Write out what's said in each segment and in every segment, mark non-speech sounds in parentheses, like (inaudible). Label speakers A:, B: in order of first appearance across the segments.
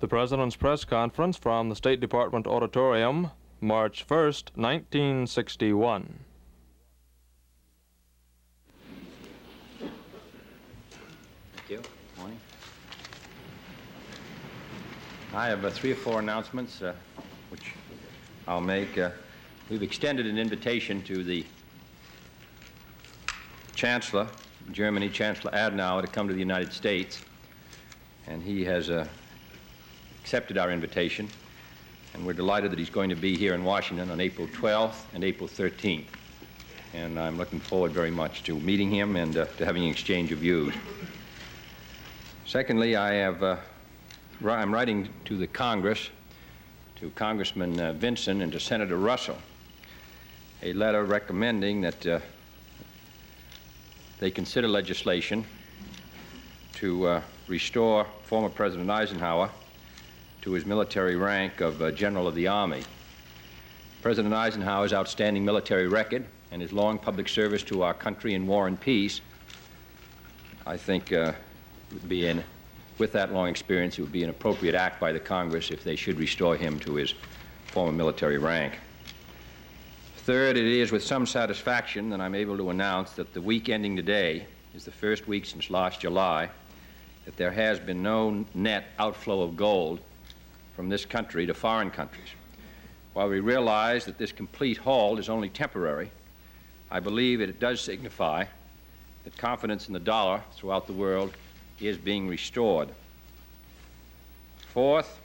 A: The President's Press Conference from the State Department Auditorium, March 1st, 1961.
B: Thank you. Morning. I have uh, three or four announcements, uh, which I'll make. Uh, we've extended an invitation to the Chancellor, Germany, Chancellor Adenauer, to come to the United States, and he has uh, accepted our invitation, and we're delighted that he's going to be here in Washington on April 12th and April 13th. And I'm looking forward very much to meeting him and uh, to having an exchange of views. Secondly, I have, uh, I'm writing to the Congress, to Congressman uh, Vinson and to Senator Russell, a letter recommending that uh, they consider legislation to uh, restore former President Eisenhower to his military rank of uh, General of the Army. President Eisenhower's outstanding military record and his long public service to our country in war and peace, I think, uh, would be in, with that long experience, it would be an appropriate act by the Congress if they should restore him to his former military rank. Third, it is with some satisfaction that I'm able to announce that the week ending today is the first week since last July that there has been no net outflow of gold from this country to foreign countries. While we realize that this complete halt is only temporary, I believe it does signify that confidence in the dollar throughout the world is being restored. Fourth,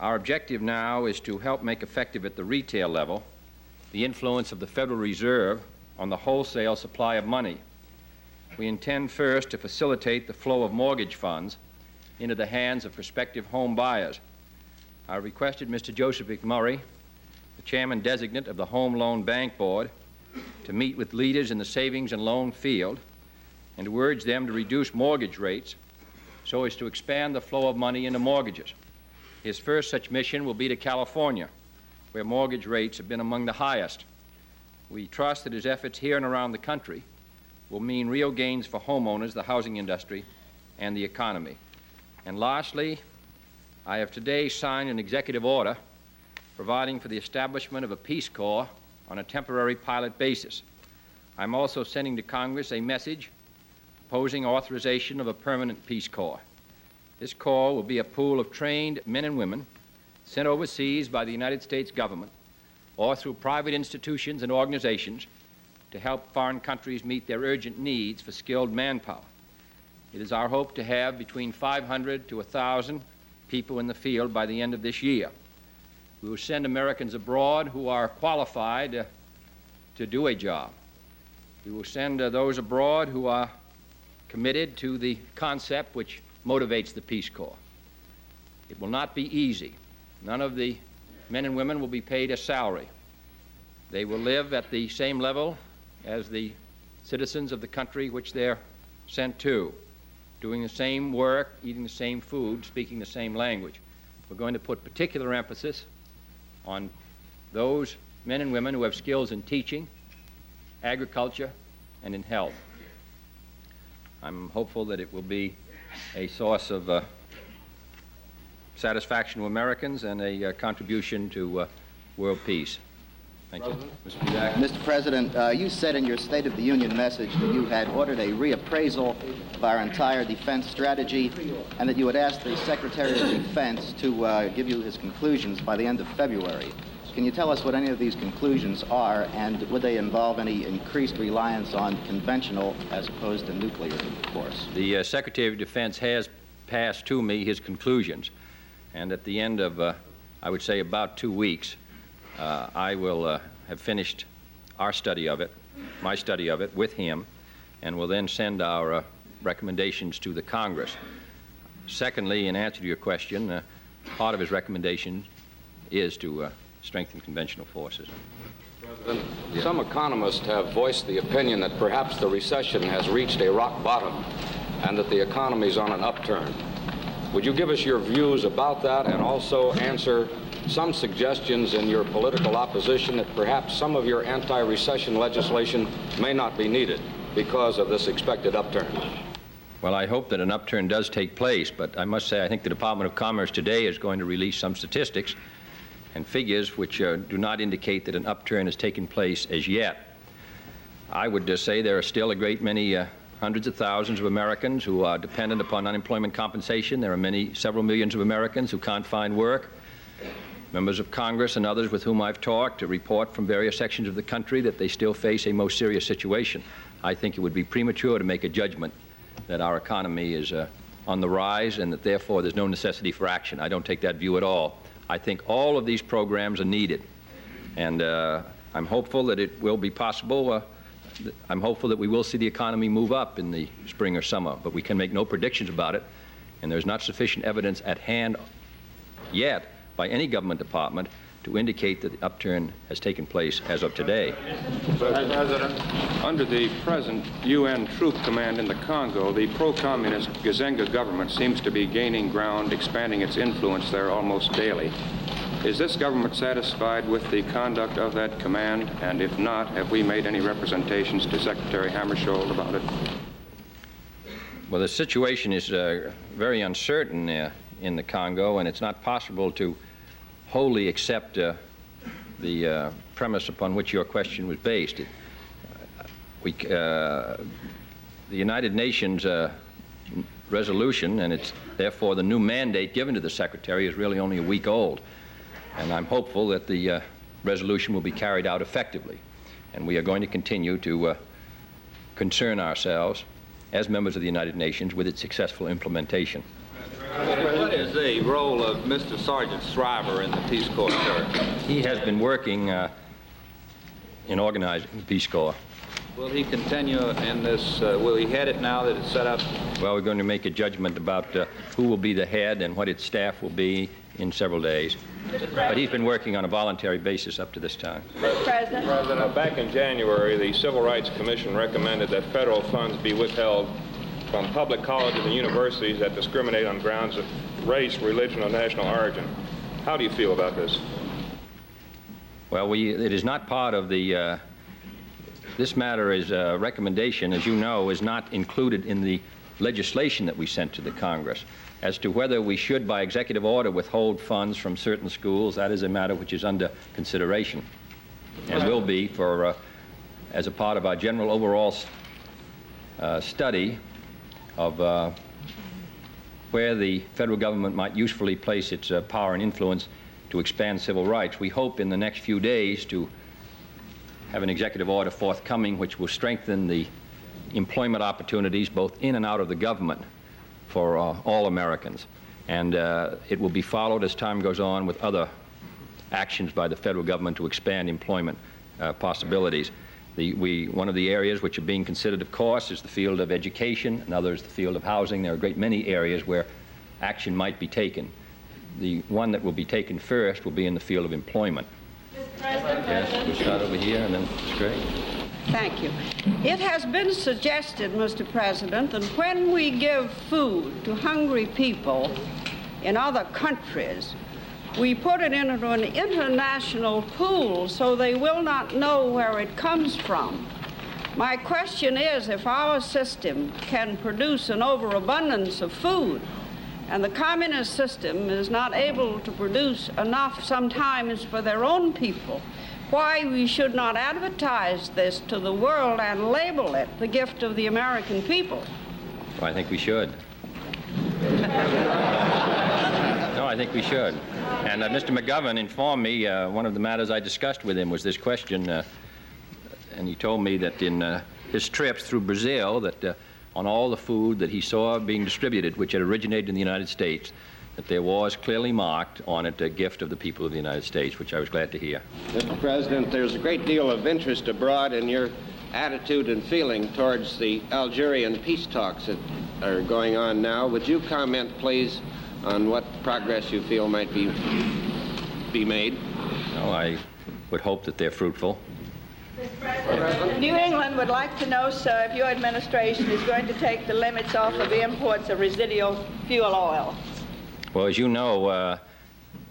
B: our objective now is to help make effective at the retail level the influence of the Federal Reserve on the wholesale supply of money. We intend first to facilitate the flow of mortgage funds into the hands of prospective home buyers. I requested Mr. Joseph McMurray, the chairman designate of the Home Loan Bank Board, to meet with leaders in the savings and loan field and to urge them to reduce mortgage rates so as to expand the flow of money into mortgages. His first such mission will be to California, where mortgage rates have been among the highest. We trust that his efforts here and around the country will mean real gains for homeowners, the housing industry, and the economy. And lastly, I have today signed an executive order providing for the establishment of a Peace Corps on a temporary pilot basis. I'm also sending to Congress a message opposing authorization of a permanent Peace Corps. This corps will be a pool of trained men and women sent overseas by the United States government or through private institutions and organizations to help foreign countries meet their urgent needs for skilled manpower. It is our hope to have between 500 to 1,000 people in the field by the end of this year. We will send Americans abroad who are qualified uh, to do a job. We will send uh, those abroad who are committed to the concept which motivates the Peace Corps. It will not be easy. None of the men and women will be paid a salary. They will live at the same level as the citizens of the country which they're sent to, doing the same work, eating the same food, speaking the same language. We're going to put particular emphasis on those men and women who have skills in teaching, agriculture, and in health. I'm hopeful that it will be a source of uh, satisfaction to Americans and a uh, contribution to uh, world peace. Thank
C: President.
B: you. Mr. Budak.
D: Mr. President, uh, you said in your State of the Union message that you had ordered a reappraisal of our entire defense strategy and that you had asked the Secretary of Defense to uh, give you his conclusions by the end of February. Can you tell us what any of these conclusions are and would they involve any increased reliance on conventional as opposed to nuclear force?
B: The uh, Secretary of Defense has passed to me his conclusions, and at the end of, uh, I would say, about two weeks, uh, I will uh, have finished our study of it, my study of it, with him, and will then send our uh, recommendations to the Congress. Secondly, in answer to your question, uh, part of his recommendation is to uh, strengthen conventional forces.
C: President, some economists have voiced the opinion that perhaps the recession has reached a rock bottom and that the economy is on an upturn. Would you give us your views about that and also answer some suggestions in your political opposition that perhaps some of your anti-recession legislation may not be needed because of this expected upturn?
B: Well, I hope that an upturn does take place, but I must say I think the Department of Commerce today is going to release some statistics and figures which uh, do not indicate that an upturn has taken place as yet. I would just say there are still a great many uh, hundreds of thousands of Americans who are dependent upon unemployment compensation. There are many, several millions of Americans who can't find work. Members of Congress and others with whom I've talked report from various sections of the country that they still face a most serious situation. I think it would be premature to make a judgment that our economy is uh, on the rise and that therefore there's no necessity for action. I don't take that view at all. I think all of these programs are needed. And uh, I'm hopeful that it will be possible. Uh, I'm hopeful that we will see the economy move up in the spring or summer, but we can make no predictions about it. And there's not sufficient evidence at hand yet by any government department to indicate that the upturn has taken place as of today. Mr.
E: President, under the present UN troop command in the Congo, the pro-communist Gizenga government seems to be gaining ground, expanding its influence there almost daily. Is this government satisfied with the conduct of that command? And if not, have we made any representations to Secretary Hammarskjöld about it?
B: Well, the situation is uh, very uncertain uh, in the Congo, and it's not possible to wholly accept uh, the uh, premise upon which your question was based. It, we, uh, the United Nations uh, resolution, and it's therefore the new mandate given to the Secretary, is really only a week old. And I'm hopeful that the uh, resolution will be carried out effectively. And we are going to continue to concern ourselves as members of the United Nations with its successful implementation.
F: What is the role of Mr. Sargent Shriver in the Peace Corps, sir?
B: He has been working uh, in organizing the Peace Corps.
F: Will he continue in this? Uh, will he head it now that it's set up?
B: Well, we're going to make a judgment about uh, who will be the head and what its staff will be in several days. But he's been working on a voluntary basis up to this time.
G: Mr. President.
E: President, back in January, the Civil Rights Commission recommended that federal funds be withheld from public colleges and universities that discriminate on grounds of race, religion, or national origin. How do you feel about this?
B: Well, we, it is not part of the, uh, this matter is a recommendation, as you know, is not included in the legislation that we sent to the Congress. As to whether we should, by executive order, withhold funds from certain schools, that is a matter which is under consideration and will be for, uh, as a part of our general overall uh, study of uh, where the federal government might usefully place its uh, power and influence to expand civil rights. We hope in the next few days to have an executive order forthcoming which will strengthen the employment opportunities both in and out of the government for uh, all Americans. And uh, it will be followed as time goes on with other actions by the federal government to expand employment uh, possibilities. The, we, one of the areas which are being considered, of course, is the field of education. Another is the field of housing. There are a great many areas where action might be taken. The one that will be taken first will be in the field of employment. Mr. President. Yes, we'll start over here and then it's great.
G: Thank you. It has been suggested, Mr. President, that when we give food to hungry people in other countries, we put it into an international pool so they will not know where it comes from. My question is if our system can produce an overabundance of food and the communist system is not able to produce enough sometimes for their own people, why we should not advertise this to the world and label it the gift of the American people.
B: Well, I think we should. (laughs) no, I think we should. And uh, Mr. McGovern informed me uh, one of the matters I discussed with him was this question, uh, and he told me that in uh, his trips through Brazil, that uh, on all the food that he saw being distributed, which had originated in the United States, that there was clearly marked on it a gift of the people of the United States, which I was glad to hear.
H: Mr. President, there's a great deal of interest abroad in your attitude and feeling towards the Algerian peace talks that are going on now. Would you comment, please, on what progress you feel might be be made?
B: No, I would hope that they're fruitful.
I: New England would like to know, sir, if your administration is going to take the limits off of the imports of residual fuel oil.
B: Well, as you know, uh,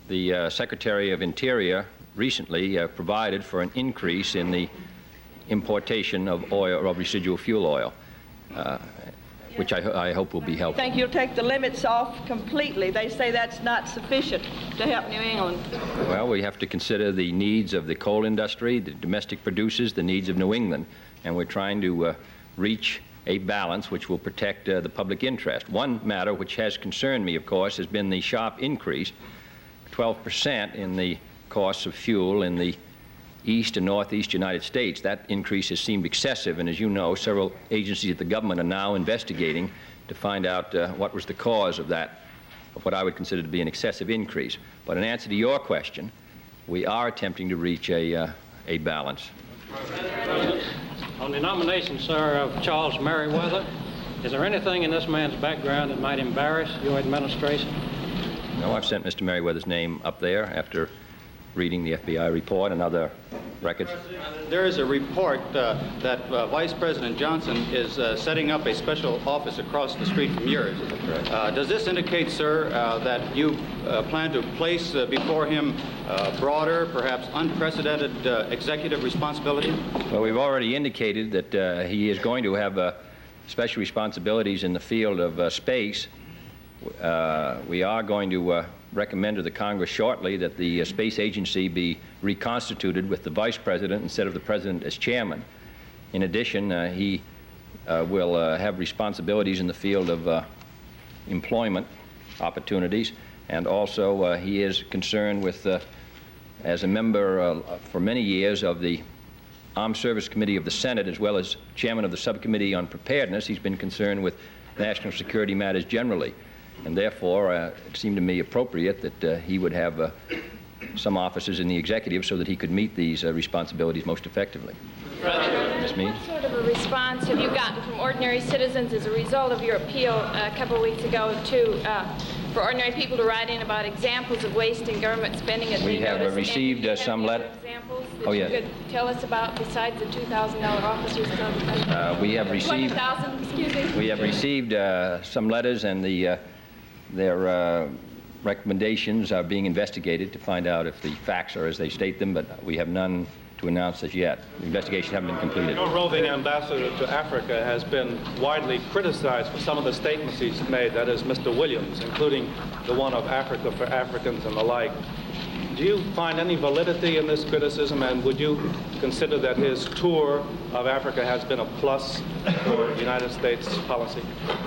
B: the uh, Secretary of Interior recently uh, provided for an increase in the importation of oil, of residual fuel oil. Which I, I hope will be helpful.
I: I think you'll take the limits off completely. They say that's not sufficient to help New England.
B: Well, we have to consider the needs of the coal industry, the domestic producers, the needs of New England, and we're trying to uh, reach a balance which will protect uh, the public interest. One matter which has concerned me, of course, has been the sharp increase, 12% in the costs of fuel in the east and northeast United States. That increase has seemed excessive, and as you know, several agencies of the government are now investigating to find out uh, what was the cause of that, of what I would consider to be an excessive increase. But in answer to your question, we are attempting to reach a, uh, a balance.
J: On the nomination, sir, of Charles Meriwether, is there anything in this man's background that might embarrass your administration?
B: No, I've sent Mr. Meriwether's name up there after reading the FBI report and other records.
K: There is a report uh, that uh, Vice President Johnson is uh, setting up a special office across the street from yours. Uh, does this indicate, sir, uh, that you uh, plan to place uh, before him uh, broader, perhaps unprecedented uh, executive responsibility?
B: Well, we've already indicated that uh, he is going to have uh, special responsibilities in the field of uh, space. Uh, we are going to uh, recommend to the Congress shortly that the uh, Space Agency be reconstituted with the Vice President instead of the President as Chairman. In addition, uh, he uh, will have responsibilities in the field of employment opportunities, and also he is concerned with, as a member for many years of the Armed Service Committee of the Senate, as well as chairman of the Subcommittee on Preparedness, he's been concerned with national security matters generally. And therefore, uh, it seemed to me appropriate that uh, he would have uh, some offices in the executive so that he could meet these uh, responsibilities most effectively. Ms. Mead?
L: What sort of a response have you gotten from ordinary citizens as a result of your appeal uh, a couple of weeks ago to uh, for ordinary people to write in about examples of wasting government spending as
B: We have received uh,
L: have
B: some
L: any
B: let-
L: other examples that
B: Oh,
L: you
B: yes.
L: could tell us about besides the $2,000 officers?
B: Uh, we have received-
L: 20,000, excuse me.
B: We have received uh, some letters, and the, uh, their uh, recommendations are being investigated to find out if the facts are as they state them, but we have none to announce as yet. The investigations haven't been completed.
M: Your roving ambassador to Africa has been widely criticized for some of the statements he's made, that is Mr. Williams, including the one of Africa for Africans and the like. Do you find any validity in this criticism, and would you consider that his tour of Africa has been a plus for United States policy?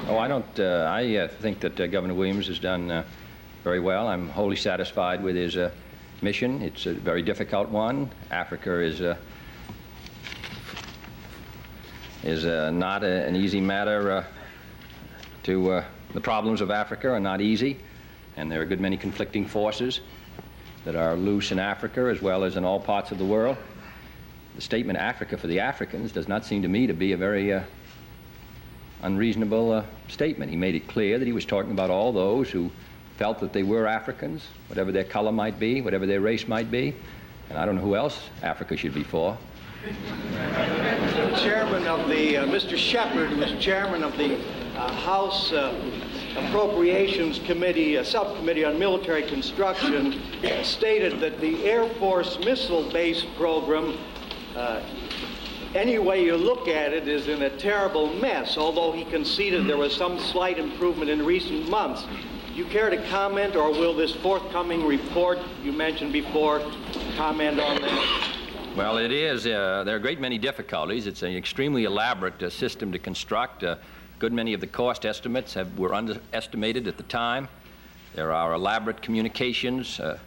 B: Oh, I don't, uh, I uh, think that uh, Governor Williams has done uh, very well. I'm wholly satisfied with his uh, mission. It's a very difficult one. Africa is, uh, is not a, an easy matter to, the problems of Africa are not easy, and there are a good many conflicting forces that are loose in Africa as well as in all parts of the world. The statement Africa for the Africans does not seem to me to be a very uh, unreasonable uh, statement. He made it clear that he was talking about all those who felt that they were Africans, whatever their color might be, whatever their race might be. And I don't know who else Africa should be for.
N: chairman of the, uh, Mr. Sheppard, was chairman of the uh, House uh, Appropriations Committee, uh, Subcommittee on Military Construction, stated that the Air Force missile base program, uh, any way you look at it, is in a terrible mess, although he conceded there was some slight improvement in recent months. Do you care to comment, or will this forthcoming report you mentioned before comment on that?
B: Well, it is. Uh, there are a great many difficulties. It's an extremely elaborate uh, system to construct. A good many of the cost estimates have, were underestimated at the time. There are elaborate communications uh,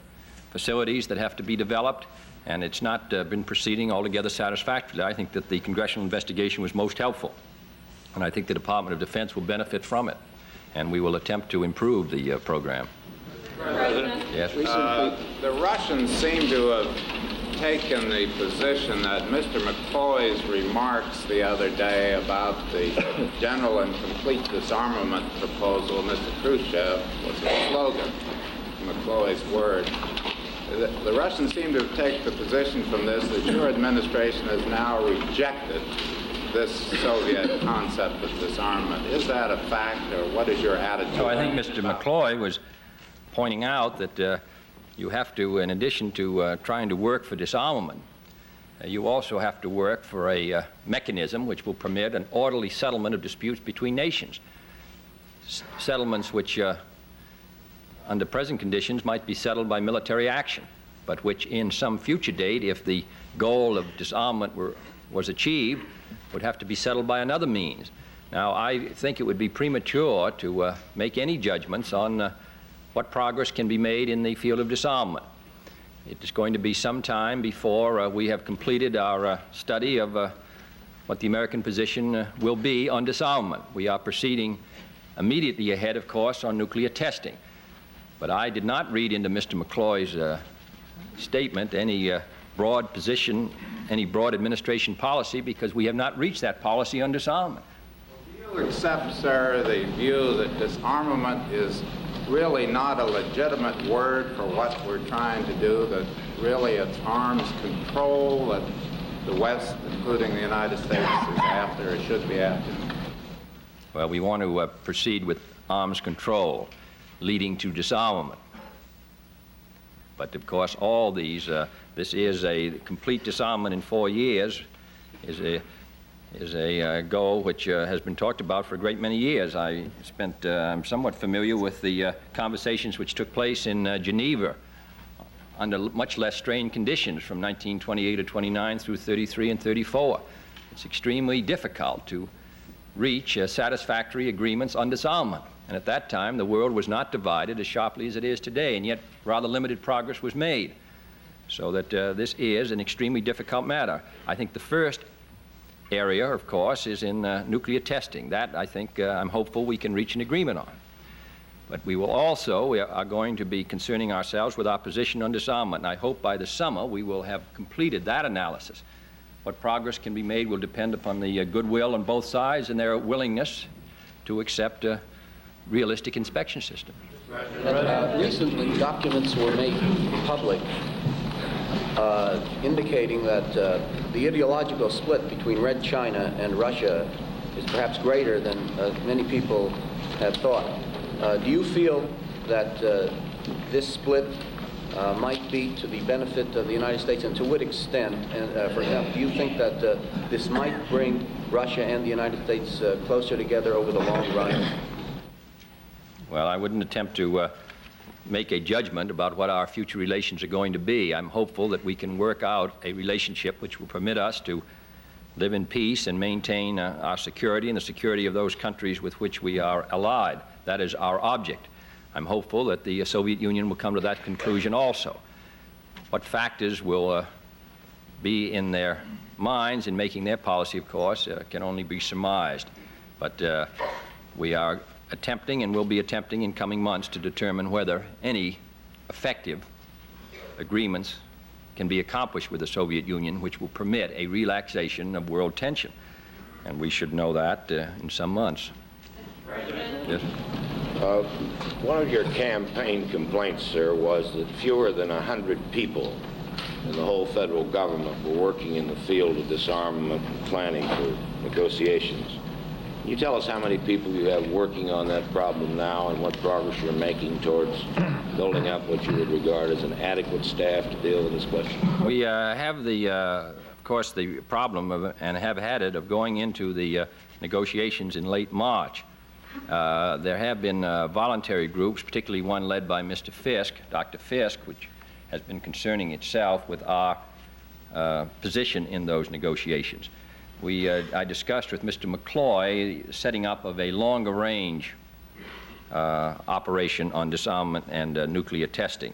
B: facilities that have to be developed, and it's not uh, been proceeding altogether satisfactorily. I think that the congressional investigation was most helpful, and I think the Department of Defense will benefit from it, and we will attempt to improve the uh, program. Yes.
O: Uh, the Russians seem to have taken the position that Mr. McCloy's remarks the other day about the general and complete disarmament proposal of Mr. Khrushchev was a slogan, McCloy's word. The, the Russians seem to have taken the position from this that your administration has now rejected this Soviet concept of disarmament. Is that a fact, or what is your attitude?
B: So I think Mr. McCloy was pointing out that uh, you have to, in addition to uh, trying to work for disarmament, uh, you also have to work for a uh, mechanism which will permit an orderly settlement of disputes between nations. S- settlements which, uh, under present conditions, might be settled by military action, but which, in some future date, if the goal of disarmament were, was achieved, would have to be settled by another means. Now, I think it would be premature to uh, make any judgments on uh, what progress can be made in the field of disarmament. It is going to be some time before uh, we have completed our uh, study of uh, what the American position uh, will be on disarmament. We are proceeding immediately ahead, of course, on nuclear testing. But I did not read into Mr. McCloy's uh, statement any uh, broad position, any broad administration policy, because we have not reached that policy on disarmament.
O: Do you accept, sir, the view that disarmament is really not a legitimate word for what we're trying to do, that really it's arms control that the West, including the United States, is after or should be after?
B: Well, we want to uh, proceed with arms control, leading to disarmament. But of course, all these, uh, this is a complete disarmament in four years, is a is a uh, goal which uh, has been talked about for a great many years. I spent, uh, I'm somewhat familiar with the uh, conversations which took place in uh, Geneva under much less strained conditions from 1928 to 29 through 33 and 34. It's extremely difficult to reach uh, satisfactory agreements on disarmament. And at that time, the world was not divided as sharply as it is today, and yet rather limited progress was made. So that this is an extremely difficult matter. I think the first area, of course, is in uh, nuclear testing. That, I think, uh, I'm hopeful we can reach an agreement on. But we will also, we are going to be concerning ourselves with our position on disarmament. And I hope by the summer we will have completed that analysis. What progress can be made will depend upon the uh, goodwill on both sides and their willingness to accept a realistic inspection system.
P: Uh, recently, documents were made public uh, indicating that uh, the ideological split between Red China and Russia is perhaps greater than uh, many people have thought. Uh, do you feel that uh, this split uh, might be to the benefit of the United States, and to what extent? And for example, do you think that this might bring Russia and the United States closer together over the long run?
B: Well, I wouldn't attempt to make a judgment about what our future relations are going to be. I'm hopeful that we can work out a relationship which will permit us to live in peace and maintain uh, our security and the security of those countries with which we are allied. That is our object. I'm hopeful that the Soviet Union will come to that conclusion also. What factors will uh, be in their minds in making their policy, of course, uh, can only be surmised. But uh, we are attempting and will be attempting in coming months to determine whether any effective agreements can be accomplished with the Soviet Union which will permit a relaxation of world tension. And we should know that uh, in some months.
Q: Yes. Uh, one of your campaign complaints, sir, was that fewer than 100 people in the whole federal government were working in the field of disarmament planning for negotiations. Can you tell us how many people you have working on that problem now and what progress you're making towards (clears throat) building up what you would regard as an adequate staff to deal with this question?
B: We uh, have the, uh, of course, the problem of, and have had it, of going into the uh, negotiations in late March. Uh, there have been uh, voluntary groups, particularly one led by Mr. Fisk, Dr. Fisk, which has been concerning itself with our uh, position in those negotiations we, uh, I discussed with Mr. McCloy setting up of a longer range uh, operation on disarmament and uh, nuclear testing.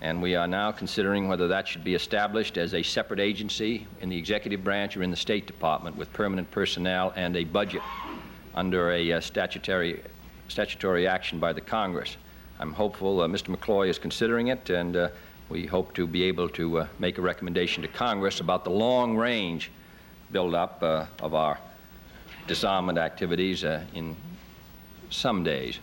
B: And we are now considering whether that should be established as a separate agency in the executive branch or in the State Department with permanent personnel and a budget under a uh, statutory, statutory action by the Congress. I'm hopeful uh, Mr. McCloy is considering it, and uh, we hope to be able to make a recommendation to Congress about the long range buildup uh, of our disarmament activities uh, in some days.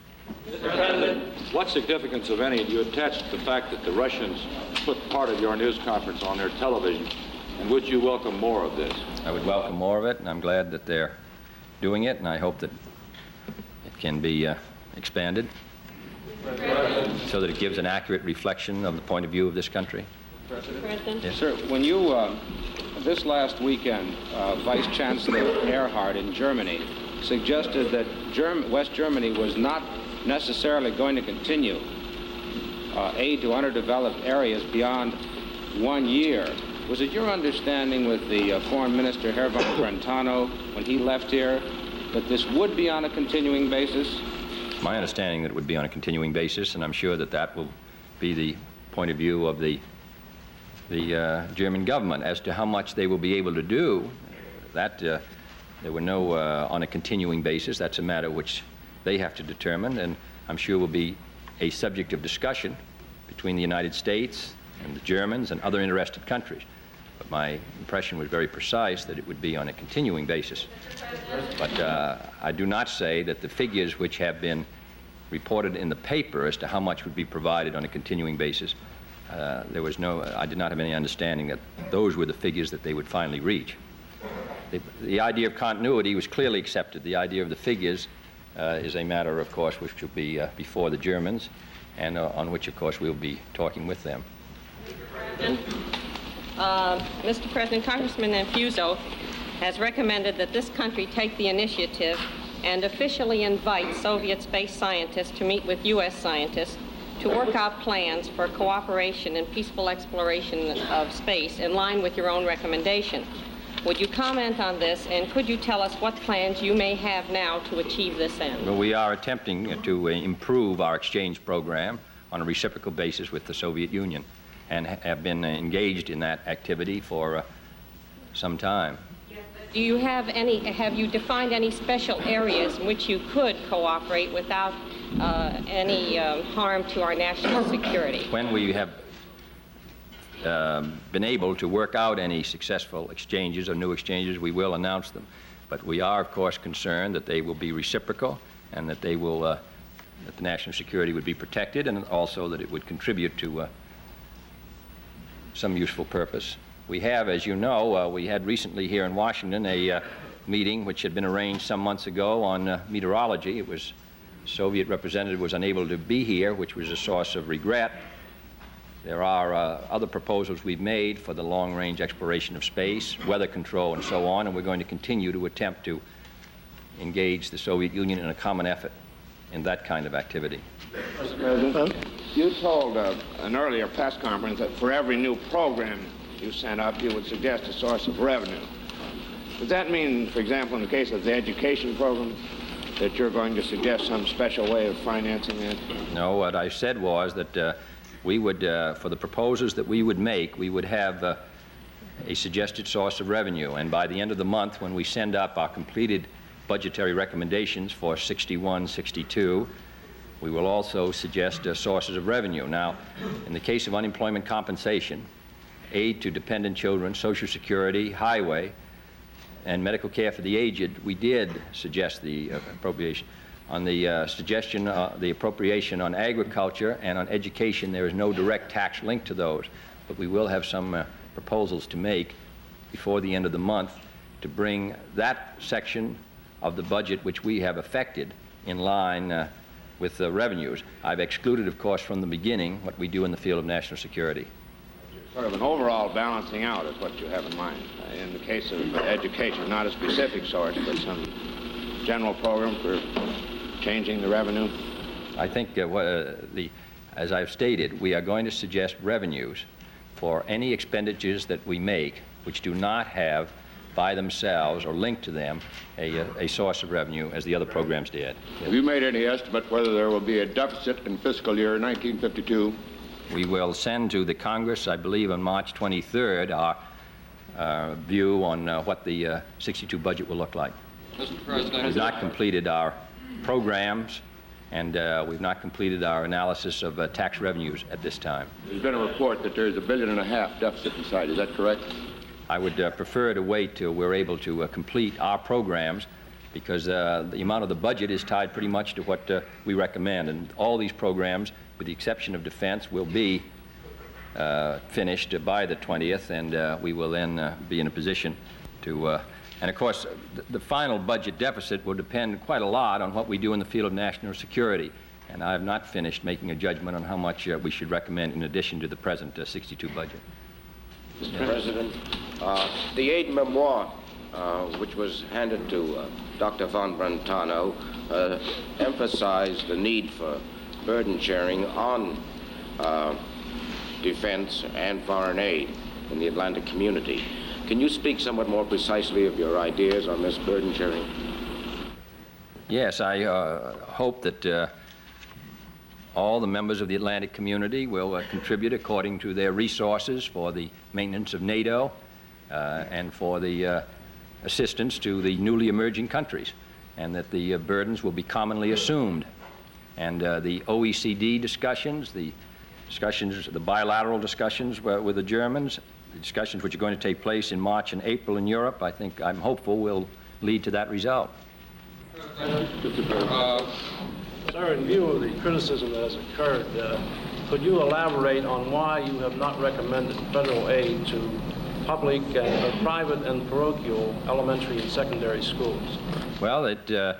E: Mr. President, what significance, if any, do you attach to the fact that the Russians put part of your news conference on their television? And would you welcome more of this?
B: I would welcome more of it, and I'm glad that they're doing it, and I hope that it can be uh, expanded so that it gives an accurate reflection of the point of view of this country.
K: President? Yes. Sir, when you uh,
H: this last weekend, uh, Vice Chancellor Erhard in Germany suggested that Germ West Germany was not necessarily going to continue uh, aid to underdeveloped areas beyond one year. Was it your understanding with the uh, Foreign Minister Herr von Brentano when he left here that this would be on a continuing basis?
B: My understanding that it would be on a continuing basis, and I'm sure that that will be the point of view of the the uh, German government as to how much they will be able to do. That uh, there were no uh, on a continuing basis. That's a matter which they have to determine, and I'm sure will be a subject of discussion between the United States and the Germans and other interested countries. But my impression was very precise that it would be on a continuing basis. But uh, I do not say that the figures which have been reported in the paper as to how much would be provided on a continuing basis, uh, there was no, I did not have any understanding that those were the figures that they would finally reach. The, the idea of continuity was clearly accepted. The idea of the figures uh, is a matter, of course, which will be uh, before the Germans and uh, on which, of course, we'll be talking with them.
R: Uh, Mr. President, Congressman Anfuso has recommended that this country take the initiative and officially invite Soviet space scientists to meet with U.S. scientists to work out plans for cooperation and peaceful exploration of space in line with your own recommendation. Would you comment on this, and could you tell us what plans you may have now to achieve this end?
B: Well, we are attempting to uh, improve our exchange program on a reciprocal basis with the Soviet Union and have been engaged in that activity for uh, some time.
R: Do you have any, have you defined any special areas in which you could cooperate without uh, any um, harm to our national security?
B: When we have um, been able to work out any successful exchanges or new exchanges, we will announce them. But we are, of course, concerned that they will be reciprocal and that they will, uh, that the national security would be protected and also that it would contribute to uh, some useful purpose. We have, as you know, uh, we had recently here in Washington a uh, meeting which had been arranged some months ago on uh, meteorology. It was Soviet representative was unable to be here, which was a source of regret. There are uh, other proposals we've made for the long-range exploration of space, weather control, and so on, and we're going to continue to attempt to engage the Soviet Union in a common effort in that kind of activity.
Q: Mr. President, you told uh, an earlier press conference that for every new program you sent up, you would suggest a source of revenue. Does that mean, for example, in the case of the education program, that you're going to suggest some special way of financing it?
B: No, what I said was that uh, we would, uh, for the proposals that we would make, we would have uh, a suggested source of revenue. And by the end of the month, when we send up our completed budgetary recommendations for 61, 62, we will also suggest uh, sources of revenue. Now, in the case of unemployment compensation, aid to dependent children, Social Security, highway, and medical care for the aged, we did suggest the uh, appropriation. On the uh, suggestion, uh, the appropriation on agriculture and on education, there is no direct tax link to those, but we will have some uh, proposals to make before the end of the month to bring that section of the budget which we have affected in line uh, with the revenues. I've excluded, of course, from the beginning what we do in the field of national security.
Q: Sort of an overall balancing out is what you have in mind. Uh, in the case of uh, education, not a specific source, but some general program for changing the revenue.
B: I think uh, what, uh, the, as I've stated, we are going to suggest revenues for any expenditures that we make which do not have by themselves or linked to them a, uh, a source of revenue as the other programs did.
S: Have you made any estimate whether there will be a deficit in fiscal year 1952?
B: We will send to the Congress, I believe, on March 23rd, our uh, view on uh, what the uh, 62 budget will look like.
C: Mr. President,
B: We've not completed our programs, and uh, we've not completed our analysis of uh, tax revenues at this time.
S: There's been a report that there's a billion and a half deficit inside. Is that correct?
B: I would uh, prefer to wait till we're able to uh, complete our programs because uh, the amount of the budget is tied pretty much to what uh, we recommend. And all these programs, with the exception of defense, will be uh, finished by the 20th, and uh, we will then be in a position to. and of course, the, the final budget deficit will depend quite a lot on what we do in the field of national security. And I have not finished making a judgment on how much we should recommend in addition to the present 62 budget.
C: Mr. President, uh, the aide-memoire, uh, which was handed to uh, Dr. von Brentano, uh, emphasized the need for burden sharing on uh, defense and foreign aid in the Atlantic community. Can you speak somewhat more precisely of your ideas on this burden sharing?
B: Yes, I uh, hope that uh, all the members of the Atlantic community will uh, contribute according to their resources for the maintenance of NATO uh, and for the uh, assistance to the newly emerging countries, and that the uh, burdens will be commonly assumed. And the OECD discussions, the discussions, the bilateral discussions with the Germans, the discussions which are going to take place in March and April in Europe, I think I'm hopeful will lead to that result.
M: Uh, sir, in view of the criticism that has occurred, uh, could you elaborate on why you have not recommended federal aid to public and uh, private and parochial elementary and secondary schools?
B: Well, it, uh,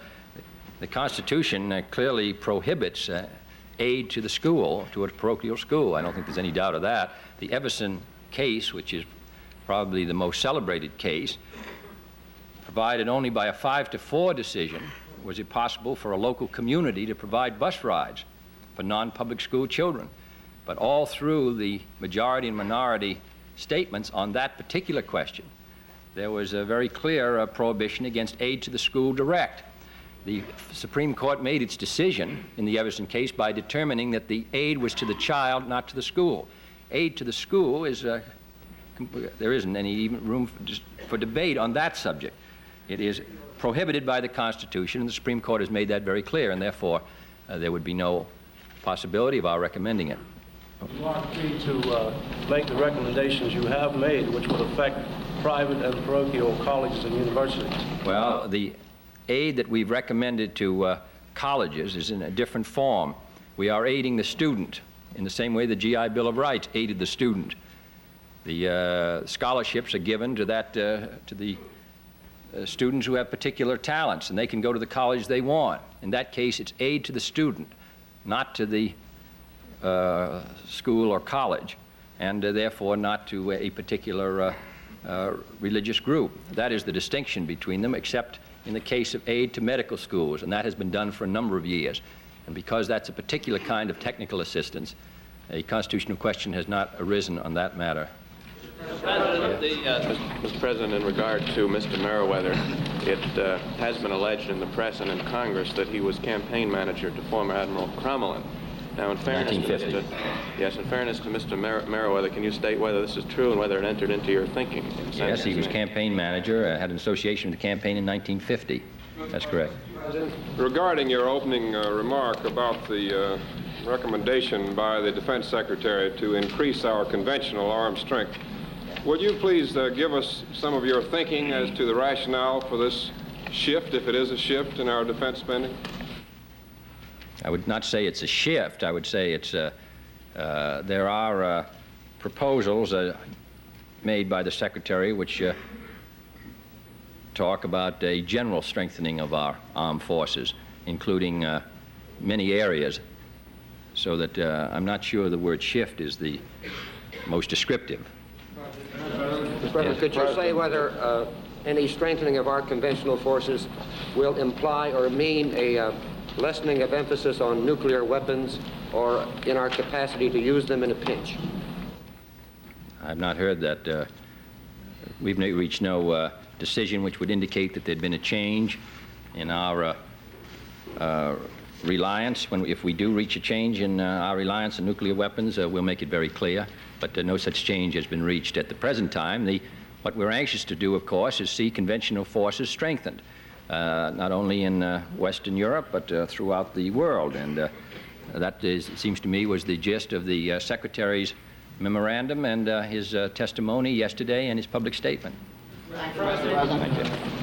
B: the Constitution uh, clearly prohibits uh, aid to the school, to a parochial school. I don't think there's any doubt of that. The Everson case, which is probably the most celebrated case, provided only by a five to four decision was it possible for a local community to provide bus rides for non-public school children. But all through the majority and minority statements on that particular question, there was a very clear uh, prohibition against aid to the school direct. The Supreme Court made its decision in the Everson case by determining that the aid was to the child, not to the school. Aid to the school is, uh, there isn't any even room for, for debate on that subject. It is prohibited by the Constitution, and the Supreme Court has made that very clear, and therefore uh, there would be no possibility of our recommending it.
M: You are free to uh, make the recommendations you have made, which would affect private and parochial colleges and universities.
B: Well, the aid that we've recommended to uh, colleges is in a different form. We are aiding the student in the same way the GI Bill of Rights aided the student. The uh, scholarships are given to that uh, to the uh, students who have particular talents, and they can go to the college they want. In that case, it's aid to the student, not to the uh, school or college, and therefore not to a particular uh, religious group. That is the distinction between them, except in the case of aid to medical schools, and that has been done for a number of years. And because that's a particular kind of technical assistance, a constitutional question has not arisen on that matter.
T: Mr. President, in regard to Mr. Meriwether, it uh, has been alleged in the press and in Congress that he was campaign manager to former Admiral Crommelin. Now, in fairness to Mr. Yes, in fairness to Mr. Mer Meriwether, can you state whether this is true and whether it entered into your thinking?
B: Yes, he was campaign manager, uh, had an association with the campaign in 1950. That's correct.
E: Regarding your opening uh, remark about the uh, recommendation by the Defense Secretary to increase our conventional armed strength, would you please uh, give us some of your thinking as to the rationale for this shift, if it is a shift in our defense spending?
B: I would not say it's a shift. I would say it's a, uh, uh, there are uh, proposals uh, made by the Secretary which uh, talk about a general strengthening of our armed forces, including many areas, so that I'm not sure the word shift is the most descriptive.
U: Could you say whether uh, any strengthening of our conventional forces will imply or mean a uh, lessening of emphasis on nuclear weapons or in our capacity to use them in a pinch?
B: I've not heard that. Uh, we've reached no uh, decision which would indicate that there'd been a change in our uh, uh, reliance. When, if we do reach a change in our reliance on nuclear weapons, we'll make it very clear but uh, no such change has been reached at the present time. The, what we're anxious to do, of course, is see conventional forces strengthened, uh, not only in uh, Western Europe, but uh, throughout the world. And uh, that is, seems to me was the gist of the uh, Secretary's memorandum and his testimony yesterday and his public statement. Thank you.